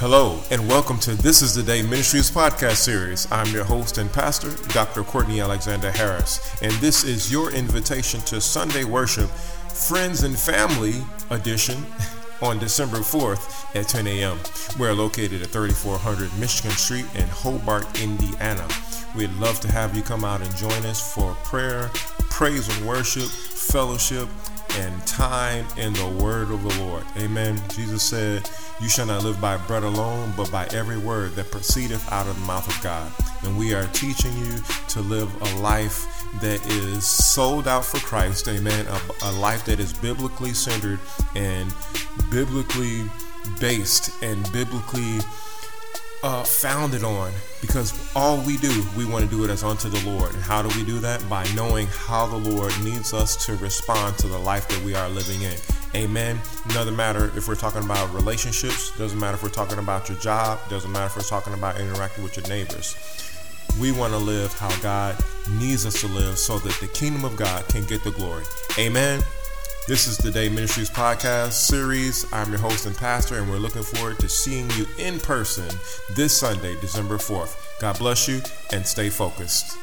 Hello, and welcome to This is the Day Ministries podcast series. I'm your host and pastor, Dr. Courtney Alexander Harris, and this is your invitation to Sunday worship, Friends and Family edition. On December 4th at 10 a.m. We're located at 3400 Michigan Street in Hobart, Indiana. We'd love to have you come out and join us for prayer, praise and worship, fellowship, and time in the word of the Lord. Amen. Jesus said, You shall not live by bread alone, but by every word that proceedeth out of the mouth of God. And we are teaching you to live a life that is sold out for Christ. Amen. A, a life that is biblically centered and biblically based and biblically uh, founded on because all we do, we want to do it as unto the Lord. And how do we do that? By knowing how the Lord needs us to respond to the life that we are living in. Amen. Doesn't matter if we're talking about relationships, doesn't matter if we're talking about your job, doesn't matter if we're talking about interacting with your neighbors. We want to live how God needs us to live so that the kingdom of God can get the glory. Amen. This is the Day Ministries podcast series. I'm your host and pastor, and we're looking forward to seeing you in person this Sunday, December 4th. God bless you and stay focused.